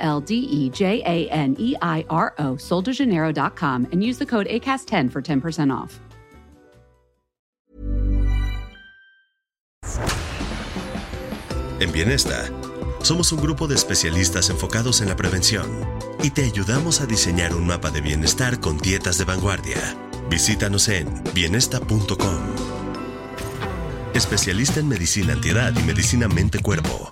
L D E J A N E I R O, and use the code ACAST10 for 10% off. En Bienesta, somos un grupo de especialistas enfocados en la prevención y te ayudamos a diseñar un mapa de bienestar con dietas de vanguardia. Visítanos en bienesta.com. Especialista en medicina antiedad y medicina mente-cuerpo.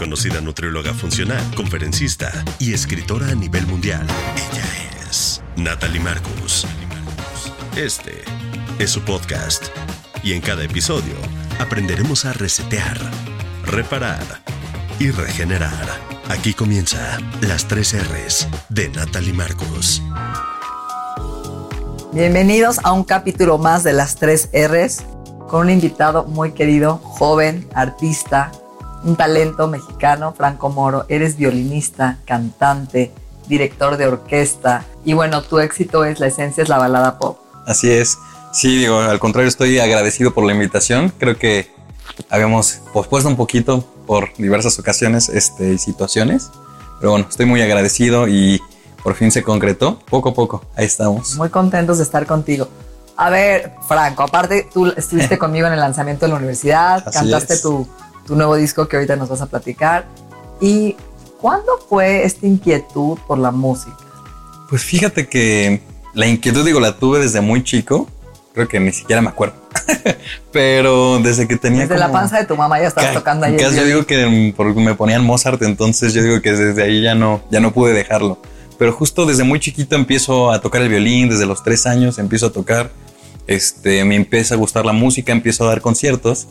Reconocida nutrióloga funcional, conferencista y escritora a nivel mundial. Ella es Natalie Marcus. Este es su podcast. Y en cada episodio aprenderemos a resetear, reparar y regenerar. Aquí comienza las tres R's de Natalie Marcus. Bienvenidos a un capítulo más de las tres R's con un invitado muy querido, joven, artista, un talento mexicano, Franco Moro. Eres violinista, cantante, director de orquesta y bueno, tu éxito es la esencia, es la balada pop. Así es. Sí, digo, al contrario, estoy agradecido por la invitación. Creo que habíamos pospuesto un poquito por diversas ocasiones este, situaciones. Pero bueno, estoy muy agradecido y por fin se concretó. Poco a poco, ahí estamos. Muy contentos de estar contigo. A ver, Franco, aparte tú estuviste conmigo en el lanzamiento de la universidad, Así cantaste es. tu, tu nuevo disco que ahorita nos vas a platicar. ¿Y cuándo fue esta inquietud por la música? Pues fíjate que la inquietud, digo, la tuve desde muy chico. Creo que ni siquiera me acuerdo. Pero desde que tenía Desde la como- panza de tu mamá ya estabas Ca- tocando ahí. yo digo que porque me ponían Mozart, entonces yo digo que desde ahí ya no, ya no pude dejarlo. Pero justo desde muy chiquito empiezo a tocar el violín, desde los tres años empiezo a tocar. Este, me empieza a gustar la música, empiezo a dar conciertos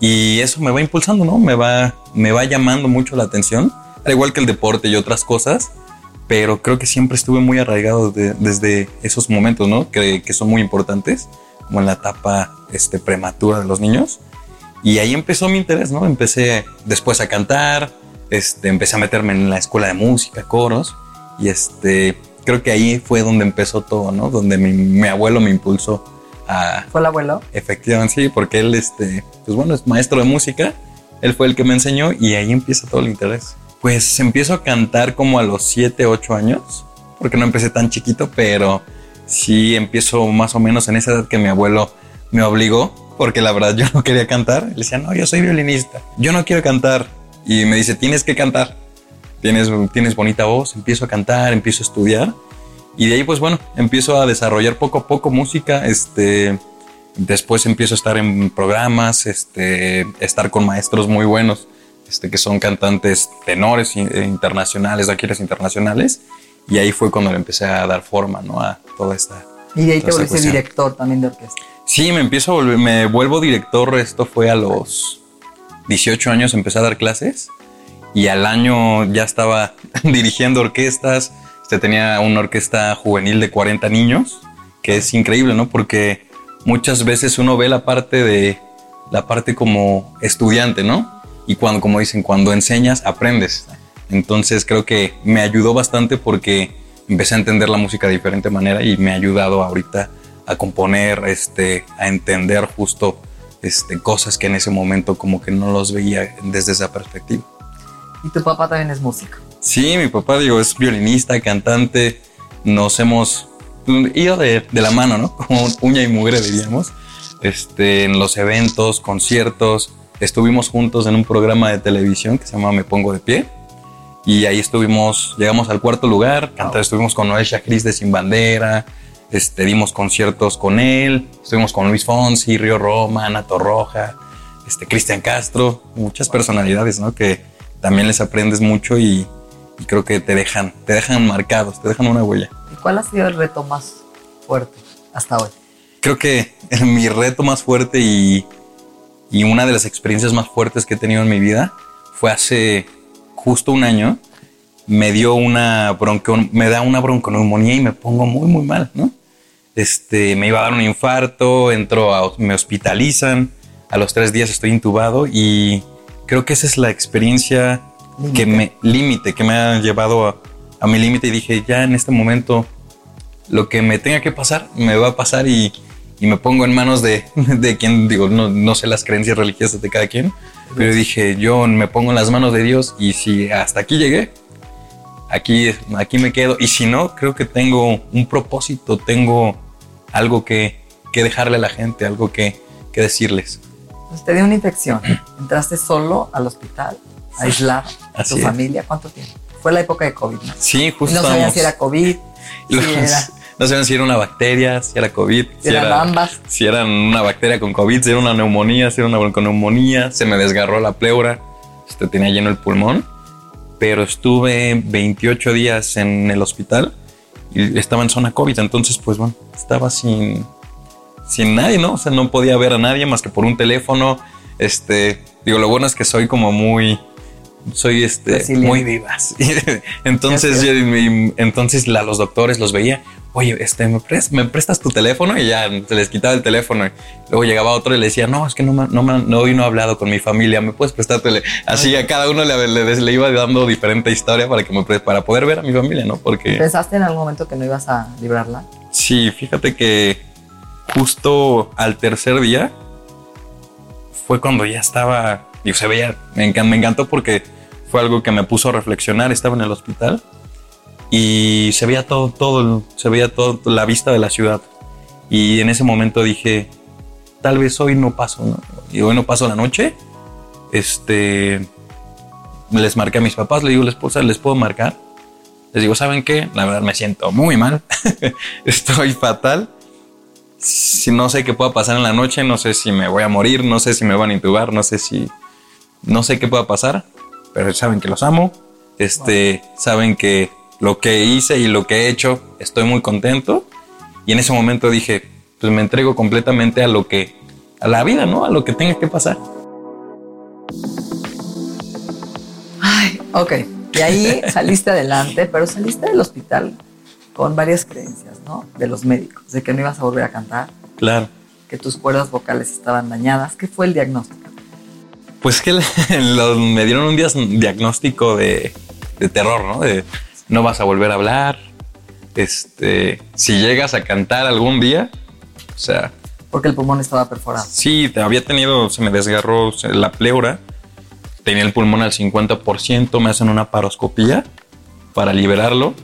y eso me va impulsando, ¿no? Me va, me va llamando mucho la atención, al igual que el deporte y otras cosas. Pero creo que siempre estuve muy arraigado de- desde esos momentos, ¿no? Que, que son muy importantes, como en la etapa este, prematura de los niños. Y ahí empezó mi interés, ¿no? Empecé después a cantar, este, empecé a meterme en la escuela de música, coros, y este, creo que ahí fue donde empezó todo, ¿no? Donde mi abuelo me impulsó a, ¿Fue el abuelo? efectivamente, sí, porque él, este, pues bueno, es maestro de música, él fue el que me enseñó y ahí empieza todo el interés. Pues empiezo a cantar como a los 7, 8 años, porque no empecé tan chiquito, pero sí empiezo más o menos en esa edad que mi abuelo me obligó, porque la verdad yo no quería cantar. Le decía, no, yo soy violinista, yo no quiero cantar. Y me dice, tienes que cantar, tienes, tienes bonita voz, empiezo a cantar, empiezo a estudiar. Y de ahí, pues bueno, empiezo a desarrollar poco a poco música, este... Después empiezo a estar en programas, este, estar con maestros muy buenos, este, que son cantantes tenores eh, internacionales, giras internacionales. Y ahí fue cuando le empecé a dar forma, ¿no? A toda esta. Y de ahí te volviste director también de orquesta. Sí, me empiezo a volver, me vuelvo director. Esto fue a los 18 años, empecé a dar clases. Y al año ya estaba dirigiendo orquestas. Este, tenía una orquesta juvenil de 40 niños, que es increíble, ¿no? Porque muchas veces uno ve la parte de la parte como estudiante, ¿no? Y cuando, como dicen, cuando enseñas, aprendes. Entonces creo que me ayudó bastante porque empecé a entender la música de diferente manera y me ha ayudado ahorita a componer, este, a entender justo este, cosas que en ese momento como que no los veía desde esa perspectiva. Y tu papá también es músico. Sí, mi papá, digo, es violinista, cantante. Nos hemos ido de, de la mano, ¿no? Como uña y mugre, diríamos. Este, en los eventos, conciertos. Estuvimos juntos en un programa de televisión que se llama Me Pongo de Pie. Y ahí estuvimos, llegamos al cuarto lugar, cantar, estuvimos con Noel Chacris de Sin Bandera, este, dimos conciertos con él, estuvimos con Luis Fonsi, Río Roma, Ana Torroja, este, Cristian Castro, muchas personalidades, ¿no? Que también les aprendes mucho y, y creo que te dejan, te dejan marcados, te dejan una huella. ¿Y cuál ha sido el reto más fuerte hasta hoy? Creo que mi reto más fuerte y, y una de las experiencias más fuertes que he tenido en mi vida fue hace justo un año, me dio una bronco, me da una bronconeumonía y me pongo muy, muy mal, ¿no? Este, me iba a dar un infarto, entro a, me hospitalizan, a los tres días estoy intubado y creo que esa es la experiencia que me, límite, que me ha llevado a, a mi límite y dije, ya en este momento, lo que me tenga que pasar, me va a pasar y, y me pongo en manos de, de quien, digo, no, no, sé las creencias religiosas de cada quien, pero dije, yo me pongo en las manos de Dios y si hasta aquí llegué, aquí, aquí me quedo. Y si no, creo que tengo un propósito, tengo algo que, que dejarle a la gente, algo que, que decirles. Pues te dio una infección, entraste solo al hospital, aislado, a tu familia, ¿cuánto tiempo? Fue la época de COVID, ¿no? Sí, justo. no sabían si era COVID, si era no sabían si era una bacteria, si era COVID. Si, eran ambas. Si era una bacteria con COVID, si era una neumonía, si era una bronconeumonía. Se me desgarró la pleura. Este, tenía lleno el pulmón. Pero estuve 28 días en el hospital y estaba en zona COVID. Entonces, pues bueno, estaba sin, sin nadie, ¿no? O sea, no podía ver a nadie más que por un teléfono. Este, digo, lo bueno es que soy como muy, soy este muy vivas. entonces, yo, entonces la, los doctores los veía oye, este, ¿me, prestas, tu teléfono? Y ya se les quitaba el teléfono. luego llegaba otro y le decía, no, es que no, no, no, hoy no he hablado con mi familia, ¿me puedes prestar Así a cada uno le, le, iba dando diferente historia para, que me, para poder ver a mi familia, ¿no? Porque... ¿Pensaste en algún momento que no ibas a librarla? Sí, fíjate que justo al tercer día fue cuando ya estaba, y se veía, me, me encantó porque fue algo que me puso a reflexionar, estaba en el hospital y se veía todo, todo, se veía todo, la vista de la ciudad. Y en ese momento dije, tal vez hoy no paso, ¿no? Y hoy no paso la noche. Este, les marqué a mis papás, le digo, ¿les puedo, ¿les puedo marcar? Les digo, ¿saben qué? La verdad me siento muy mal, estoy fatal. Si no sé qué pueda pasar en la noche, no sé si me voy a morir, no sé si me van a intubar, no sé si, no sé qué pueda pasar, pero saben que los amo, este, saben que lo que hice y lo que he hecho, estoy muy contento. Y en ese momento dije, pues me entrego completamente a lo que, a la vida, ¿no? A lo que tenga que pasar. Ay, ok. Y ahí saliste adelante, pero saliste del hospital con varias creencias, ¿no? De los médicos, de que no ibas a volver a cantar. Claro. Que tus cuerdas vocales estaban dañadas. ¿Qué fue el diagnóstico? Pues que me dieron un diagnóstico de, de terror, ¿no? De, no vas a volver a hablar. Este, si llegas a cantar algún día, o sea. Porque el pulmón estaba perforado. Sí, había tenido, se me desgarró la pleura. Tenía el pulmón al 50%, me hacen una paroscopía para liberarlo.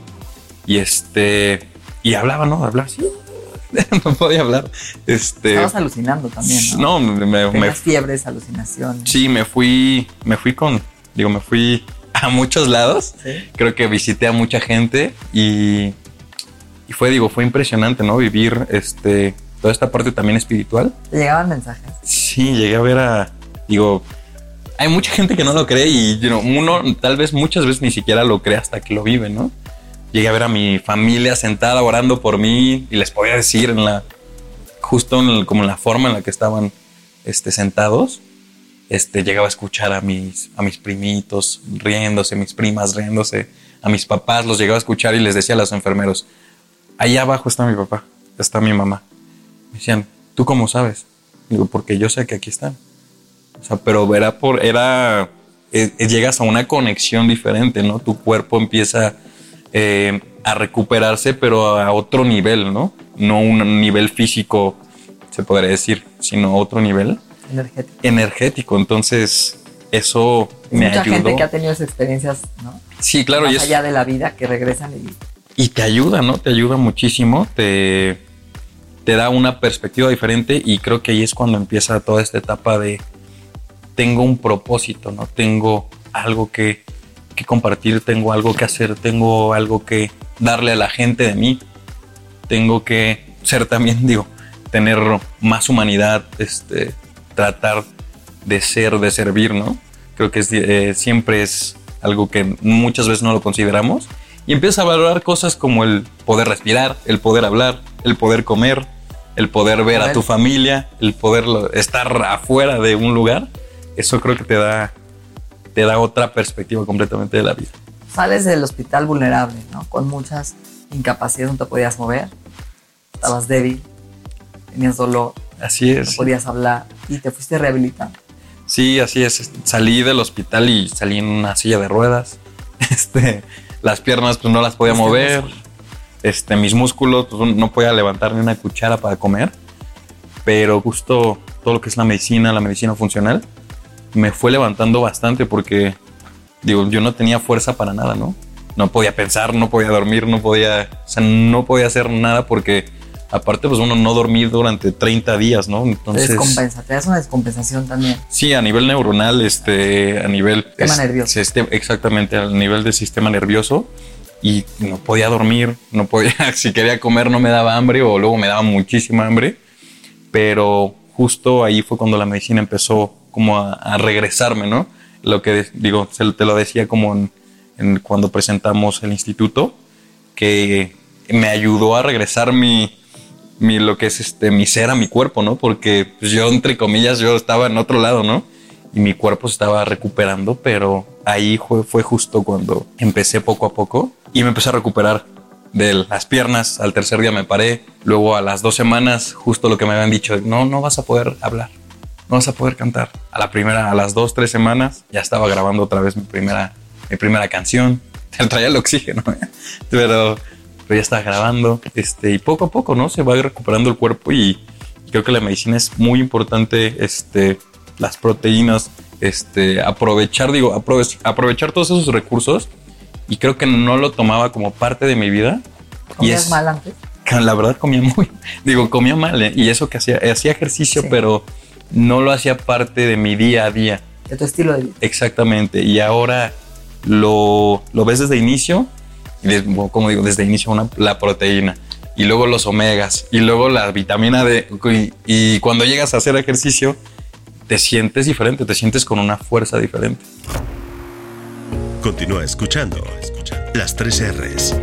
Y este, y hablaba, ¿no? Hablaba así. no podía hablar. Este, Estabas alucinando también, ¿no? No, me, me fiebres, alucinaciones. Sí, me fui, me fui con, digo, me fui a muchos lados. Creo que visité a mucha gente y, y, fue, digo, fue impresionante, ¿no? Vivir este, toda esta parte también espiritual. ¿Te llegaban mensajes? Sí, llegué a ver a, digo, hay mucha gente que no lo cree y uno tal vez muchas veces ni siquiera lo cree hasta que lo vive, ¿no? Llegué a ver a mi familia sentada orando por mí y les podía decir en la, justo como en la forma en la que estaban este, sentados, este, llegaba a escuchar a mis, a mis primitos riéndose, mis primas riéndose, a mis papás los llegaba a escuchar y les decía a los enfermeros, ahí abajo está mi papá, está mi mamá. Me decían, ¿tú cómo sabes? Digo, porque yo sé que aquí están. O sea, pero era por, era, eh, eh, llegas a una conexión diferente, ¿no? Tu cuerpo empieza eh, a recuperarse, pero a otro nivel, ¿no? No un nivel físico, se podría decir, sino otro nivel energético. Energético, entonces eso me mucha ayudó. gente que ha tenido esas experiencias, ¿no? Sí, claro. Más y allá de la vida que regresan y... Y te ayuda, ¿no? Te ayuda muchísimo, te, te da una perspectiva diferente y creo que ahí es cuando empieza toda esta etapa de tengo un propósito, ¿no? Tengo algo que, que compartir, tengo algo que hacer, tengo algo que darle a la gente de mí. Tengo que ser también, digo, tener más humanidad, este, tratar de ser, de servir, ¿no? Creo que eh, siempre es algo que muchas veces no lo consideramos. Y empiezas a valorar cosas como el poder respirar, el poder hablar, el poder comer, el poder ver a tu familia, el poder estar afuera de un lugar. Eso creo que te da te da otra perspectiva completamente de la vida. Sales del hospital vulnerable, ¿no? Con muchas incapacidades, no te podías mover, estabas débil, tenías dolor, Así no es. podías hablar y te fuiste rehabilitando. Sí, así es. Salí del hospital y salí en una silla de ruedas. Este, las piernas pues no las podía Este, mover. Este, mis músculos pues, no podía levantar ni una cuchara para comer. Pero justo todo lo que es la medicina, la medicina funcional, me fue levantando bastante porque digo, yo no tenía fuerza para nada, ¿no? No podía pensar, no podía dormir, no podía, o sea, no podía hacer nada porque aparte pues uno no dormir durante 30 días, ¿no? Te Entonces, descompensa, te das una descompensación también. Sí, a nivel neuronal, este, a nivel Sistema nervioso. siste- exactamente, al nivel del sistema nervioso. Y no podía dormir, no podía, si quería comer no me daba hambre o luego me daba muchísima hambre. Pero justo ahí fue cuando la medicina empezó como a, a regresarme, ¿no? Lo que digo, te lo decía como cuando presentamos el instituto, que me ayudó a regresar mi, mi lo que es este mi ser a mi cuerpo, ¿no? Porque pues, yo entre comillas yo estaba en otro lado, ¿no? Y mi cuerpo se estaba recuperando, pero ahí fue, fue justo cuando empecé poco a poco y me empecé a recuperar de las piernas. Al tercer día me paré, luego a las dos semanas justo lo que me habían dicho, no, no vas a poder hablar, no vas a poder cantar. A la primera, a las dos, tres semanas ya estaba grabando otra vez mi primera, mi primera canción. Traía el oxígeno, ¿eh? pero pero ya estaba grabando, este, y poco a poco, ¿no? Se va recuperando el cuerpo y creo que la medicina es muy importante, este, las proteínas, este, aprovechar, digo, aprove- aprovechar todos esos recursos y creo que no lo tomaba como parte de mi vida. Y ¿Comías es, mal antes? la verdad comía muy, digo, comía mal, ¿eh? y eso que hacía, hacía ejercicio, Sí. pero no lo hacía parte de mi día a día. De tu estilo de vida. Exactamente. Y ahora lo, lo ves desde inicio, y como digo, desde inicio una, la proteína, y luego los omegas, y luego la vitamina D. Y, y cuando llegas a hacer ejercicio, te sientes diferente, te sientes con una fuerza diferente. Continúa escuchando Las 3 R's.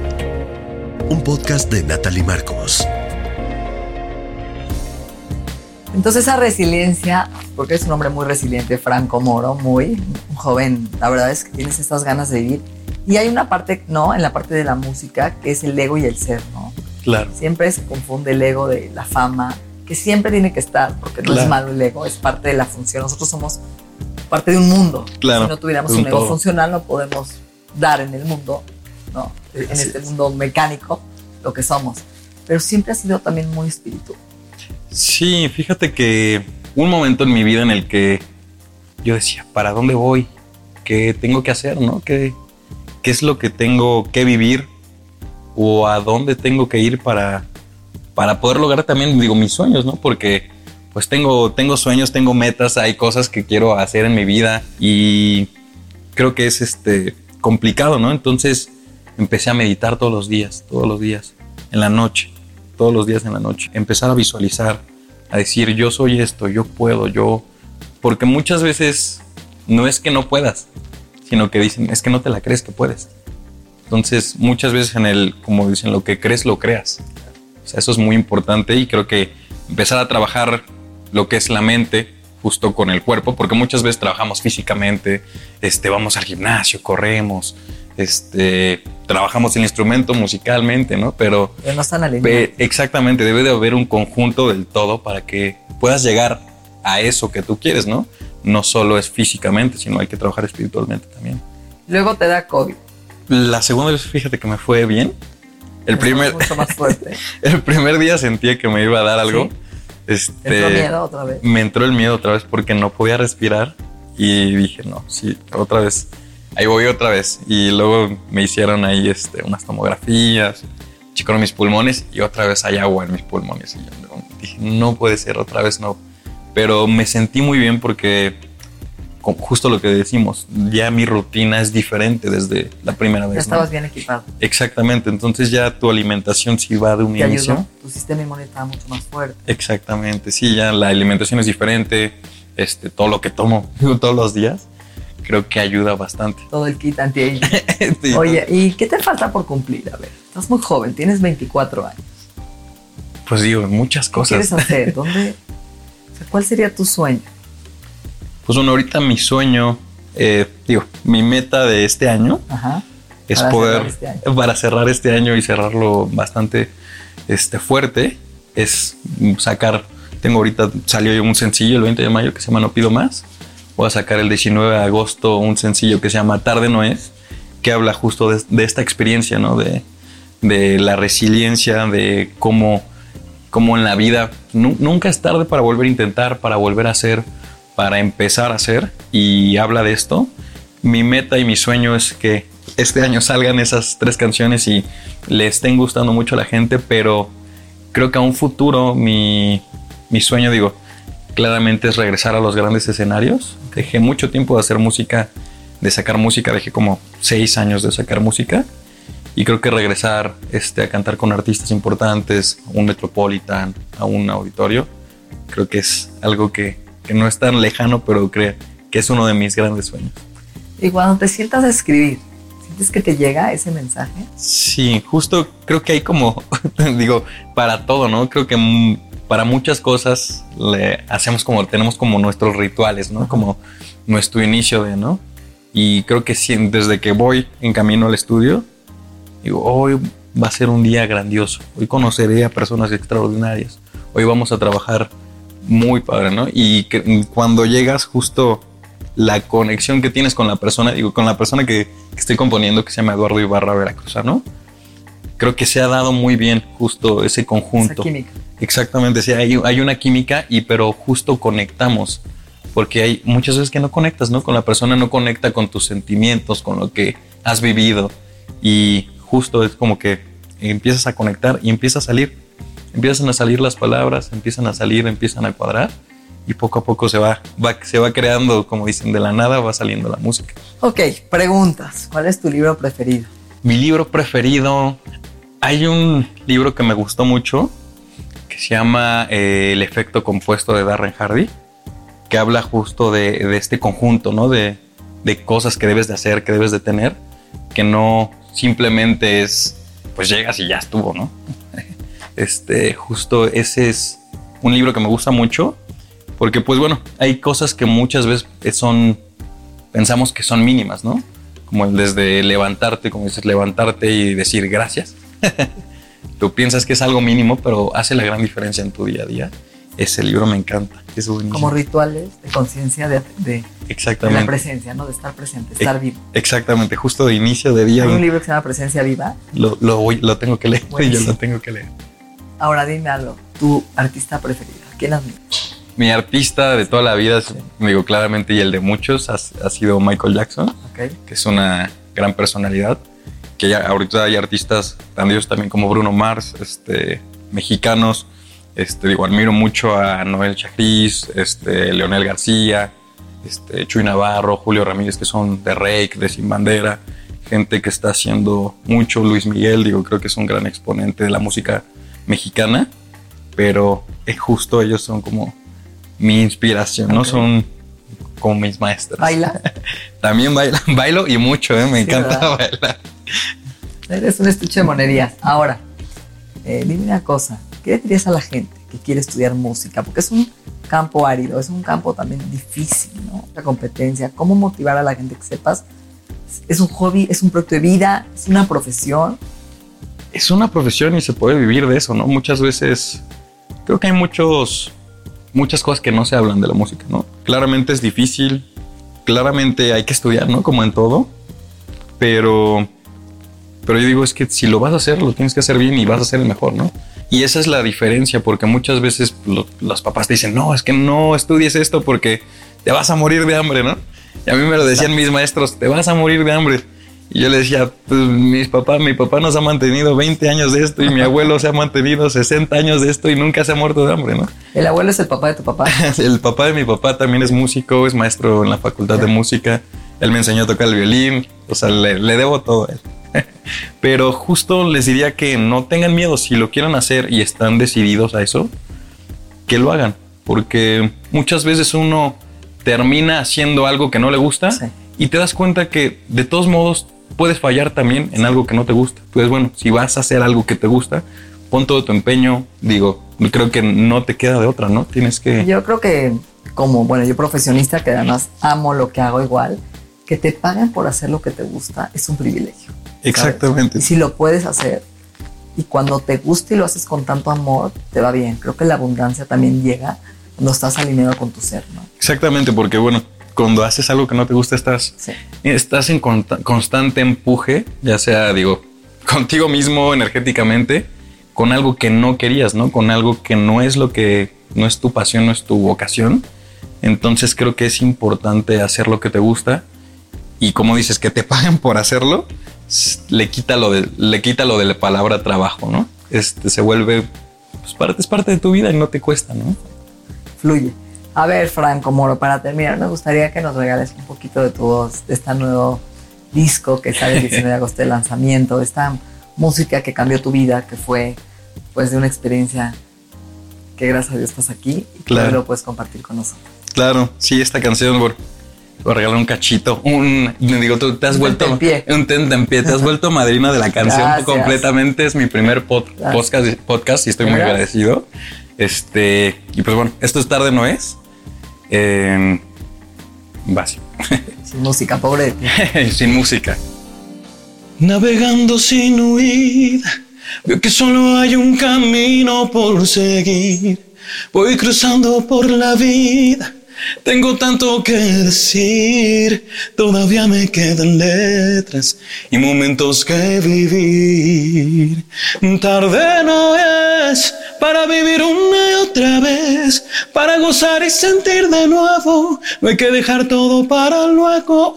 Un podcast de Natalie Marcos. Entonces esa resiliencia, porque es un hombre muy resiliente, Franco Moro, muy joven, la verdad es que tienes estas ganas de vivir. Y hay una parte, ¿no? En la parte de la música, que es el ego y el ser, ¿no? Claro. Siempre se confunde el ego de la fama, que siempre tiene que estar, porque no es malo el ego, es parte de la función. Nosotros somos parte de un mundo. Claro, Si no tuviéramos un un ego todo. funcional, no podemos dar en el mundo, ¿no? En Así este es. mundo mecánico, lo que somos. Pero siempre ha sido también muy espiritual. Sí, fíjate que un momento en mi vida en el que yo decía, ¿para dónde voy? ¿Qué tengo que hacer? ¿No? ¿Qué, qué es lo que tengo que vivir? ¿O a dónde tengo que ir para, para poder lograr también, digo, mis sueños, ¿no? Porque pues tengo, tengo sueños, tengo metas, hay cosas que quiero hacer en mi vida y creo que es este complicado, ¿no? Entonces empecé a meditar todos los días, todos los días, en la noche, todos los días en la noche. Empezar a visualizar, a decir, yo soy esto, yo puedo, yo... Porque muchas veces no es que no puedas, sino que dicen, es que no te la crees que puedes. Entonces, muchas veces en el, como dicen, lo que crees, lo creas. O sea, eso es muy importante y creo que empezar a trabajar lo que es la mente justo con el cuerpo, porque muchas veces trabajamos físicamente, este, vamos al gimnasio, corremos, este, trabajamos el instrumento musicalmente, ¿no? Pero Pero no están alineados. Exactamente, debe de haber un conjunto del todo para que puedas llegar a eso que tú quieres, ¿no? No solo es físicamente, sino hay que trabajar espiritualmente también. Luego te da COVID. La segunda vez, fíjate que me fue bien. El primer, mucho más fuerte. el primer día sentía que me iba a dar algo. Sí. Este, Entró miedo otra vez. me entró el miedo otra vez porque no podía respirar y dije, no, sí, otra vez, ahí voy otra vez. Y luego me hicieron ahí este, unas tomografías, checaron mis pulmones y otra vez hay agua en mis pulmones. Y yo no, dije, no puede ser, otra vez no. Pero me sentí muy bien porque justo lo que decimos, ya mi rutina es diferente desde la primera vez. Ya ¿no? estabas bien equipado. Exactamente, entonces ya tu alimentación sí va de un Te inicio. ayudó. Tu sistema inmune estaba mucho más fuerte. Exactamente, sí, ya la alimentación es diferente, este, todo lo que tomo todos los días, creo que ayuda bastante. Todo el kit anti Sí. Oye, ¿y qué te falta por cumplir? A ver, estás muy joven, tienes 24 años. pues digo, muchas ¿Qué quieres cosas. hacer? ¿Dónde? o sea, ¿Cuál sería tu sueño? Pues bueno, ahorita mi sueño eh, digo, mi meta de este año Ajá. es Para poder, cerrar este año. para cerrar este año y cerrarlo bastante este, fuerte, es sacar, tengo ahorita, salió un sencillo el 20 de mayo que se llama No Pido Más, voy a sacar el 19 de agosto un sencillo que se llama Tarde No Es, que habla justo de, esta experiencia, ¿no? De, de la resiliencia, de cómo, cómo en la vida nu- nunca es tarde para volver a intentar, para volver a hacer, para empezar a hacer, y habla de esto. Mi meta y mi sueño es que este año salgan esas tres canciones y le estén gustando mucho a la gente, pero creo que a un futuro mi, mi sueño, digo, claramente es regresar a los grandes escenarios. Dejé mucho tiempo de hacer música, de sacar música, dejé como seis años de sacar música. Y creo que regresar este, a cantar con artistas importantes, a un Metropolitan, a un auditorio, creo que es algo que, que no es tan lejano, pero creo que es uno de mis grandes sueños. Y cuando te sientas a escribir, ¿sientes que te llega ese mensaje? Sí, justo creo que hay como, digo, para todo, ¿no? Creo que para muchas cosas le hacemos como, tenemos como nuestros rituales, ¿no? Como nuestro inicio de, ¿no? Y creo que sí, desde que voy en camino al estudio, digo, hoy va a ser un día grandioso, hoy conoceré a personas extraordinarias, hoy vamos a trabajar muy padre, ¿no? Y que cuando llegas justo la conexión que tienes con la persona, digo, con la persona que, que estoy componiendo, que se llama Eduardo Ibarra Veracruzano, creo que se ha dado muy bien justo ese Esa conjunto. química. Exactamente, sí, hay, hay una química y pero justo conectamos, porque hay muchas veces que no conectas, ¿no? Con la persona no conecta con tus sentimientos, con lo que has vivido y justo es como que empiezas a conectar y empieza a salir, empiezan a salir las palabras, empiezan a salir, empiezan a cuadrar y poco a poco se va, va se va creando, como dicen, de la nada va saliendo la música. Ok, preguntas. ¿Cuál es tu libro preferido? Mi libro preferido, hay un libro que me gustó mucho se llama eh, El efecto compuesto de Darren Hardy, que habla justo de, de este conjunto, ¿no? De, de cosas que debes de hacer, que debes de tener, que no simplemente es, pues llegas y ya estuvo, ¿no? Este, justo ese es un libro que me gusta mucho, porque pues bueno, hay cosas que muchas veces son, pensamos que son mínimas, ¿no? Como el desde levantarte, como dices, levantarte y decir gracias. Tú piensas que es algo mínimo, pero hace la gran diferencia en tu día a día. Ese libro me encanta. Es buenísimo. Como rituales de conciencia de, de- de la Exactamente. presencia, ¿no? De estar presente, estar vivo. Exactamente, justo de inicio de día. Hay un libro que se llama Presencia Viva. Lo, lo, voy- lo tengo que leer. Yo Buenísimo. lo tengo que leer. Ahora dime algo. Tu artista preferido. ¿Quién admiras? Mi artista de toda la vida, es- digo claramente, y el de muchos, ha, ha sido Michael Jackson. Ok. que es una gran personalidad. Que ya ahorita hay artistas grandiosos también como Bruno Mars, este, mexicanos. Este, digo, admiro mucho a Noel Chagris, este, Leonel García, este, Chuy Navarro, Julio Ramírez, que son de Rake, de Sin Bandera. Gente que está haciendo mucho. Luis Miguel, digo, creo que es un gran exponente de la música mexicana. Pero es justo ellos son como mi inspiración, ¿no? Ok. Son como mis maestros. Baila. También bailo, bailo y mucho, ¿eh? me Sí, encanta ¿verdad? bailar. Eres un estuche de monerías. Ahora, eh, dime una cosa. ¿Qué le dirías a la gente que quiere estudiar música? Porque es un campo árido, es un campo también difícil, ¿no? La competencia. ¿Cómo motivar a la gente que sepas? Es un hobby, es un proyecto de vida, es una profesión. Es una profesión y se puede vivir de eso, ¿no? Muchas veces creo que hay muchos, muchas cosas que no se hablan de la música, ¿no? Claramente es difícil, claramente hay que estudiar, ¿no? Como en todo, pero, pero yo digo es que si lo vas a hacer, lo tienes que hacer bien y vas a ser el mejor, ¿no? Y esa es la diferencia, porque muchas veces lo- los papás te dicen, no, es que no estudies esto porque te vas a morir de hambre, ¿no? Y a mí me lo decían mis maestros, te vas a morir de hambre. Y yo le decía, pues mis papás, mi papá nos ha mantenido 20 años de esto y mi abuelo se ha mantenido 60 años de esto y nunca se ha muerto de hambre, ¿no? El abuelo es el papá de tu papá. El papá de mi papá también es músico, es maestro en la facultad de música. Él me enseñó a tocar el violín, o sea, le, le debo todo a él. Pero justo les diría que no tengan miedo, si lo quieren hacer y están decididos a eso, que lo hagan, porque muchas veces uno termina haciendo algo que no le gusta Sí. y te das cuenta que de todos modos puedes fallar también en algo que no te gusta. Pues bueno, si vas a hacer algo que te gusta, pon todo tu empeño, digo, creo que no te queda de otra, ¿no? Tienes que... Yo creo que como, bueno, yo profesionista, que además amo lo que hago igual, que te paguen por hacer lo que te gusta es un privilegio. ¿Sabes? Exactamente. Y si lo puedes hacer y cuando te gusta y lo haces con tanto amor, te va bien. Creo que la abundancia también llega cuando estás alineado con tu ser, ¿no? Exactamente, porque bueno, cuando haces algo que no te gusta, estás, Sí. estás en constante empuje, ya sea, digo, contigo mismo energéticamente, con algo que no querías, ¿no? Con algo que no es lo que, no es tu pasión, no es tu vocación. Entonces creo que es importante hacer lo que te gusta y como dices, que te paguen por hacerlo, le quita lo de, le quita lo de la palabra trabajo, ¿no? Este se vuelve, pues parte, es parte de tu vida y no te cuesta, ¿no? Fluye. A ver, Franco Moro, para terminar, me gustaría que nos regales un poquito de tu voz, de este nuevo disco que sale el 19 de agosto de lanzamiento, de esta música que cambió tu vida, que fue pues de una experiencia que gracias a Dios estás aquí y que Claro. hoy lo puedes compartir con nosotros. Claro, sí, esta canción por, por regalar un cachito, un digo, tú te has Un vuelto tentempié. un tentempié, te has vuelto madrina de la canción Gracias. completamente. Es mi primer pod- podcast, podcast y estoy muy Gracias. agradecido. Este, y pues bueno, esto es tarde no es. Eh, básico. Sin música, pobre de ti. sin música. Navegando sin huida, veo que solo hay un camino por seguir. Voy cruzando por la vida, tengo tanto que decir. Todavía me quedan letras y momentos que vivir. Tarde no es para vivir una y otra vez, para gozar y sentir de nuevo. No hay que dejar todo para luego.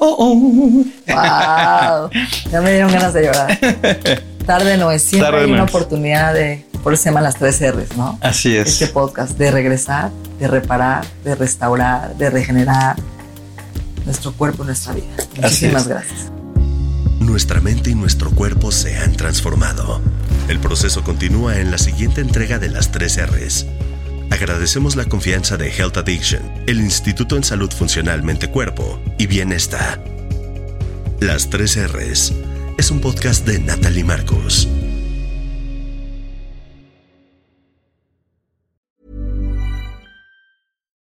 ¡Wow! Ya me dieron ganas de llorar. Tarde no es. Siempre Tarde hay no una es. oportunidad de, por eso se llaman las tres R's, ¿no? Así es. Este podcast, de regresar, de reparar, de restaurar, de regenerar nuestro cuerpo y nuestra vida. Muchísimas es. gracias. Nuestra mente y nuestro cuerpo se han transformado. El proceso continúa en la siguiente entrega de las 3 R's. Agradecemos la confianza de Health Addiction, el Instituto en Salud Funcional Mente-Cuerpo y Bienestar. Las 3 R's es un podcast de Natalie Marcos.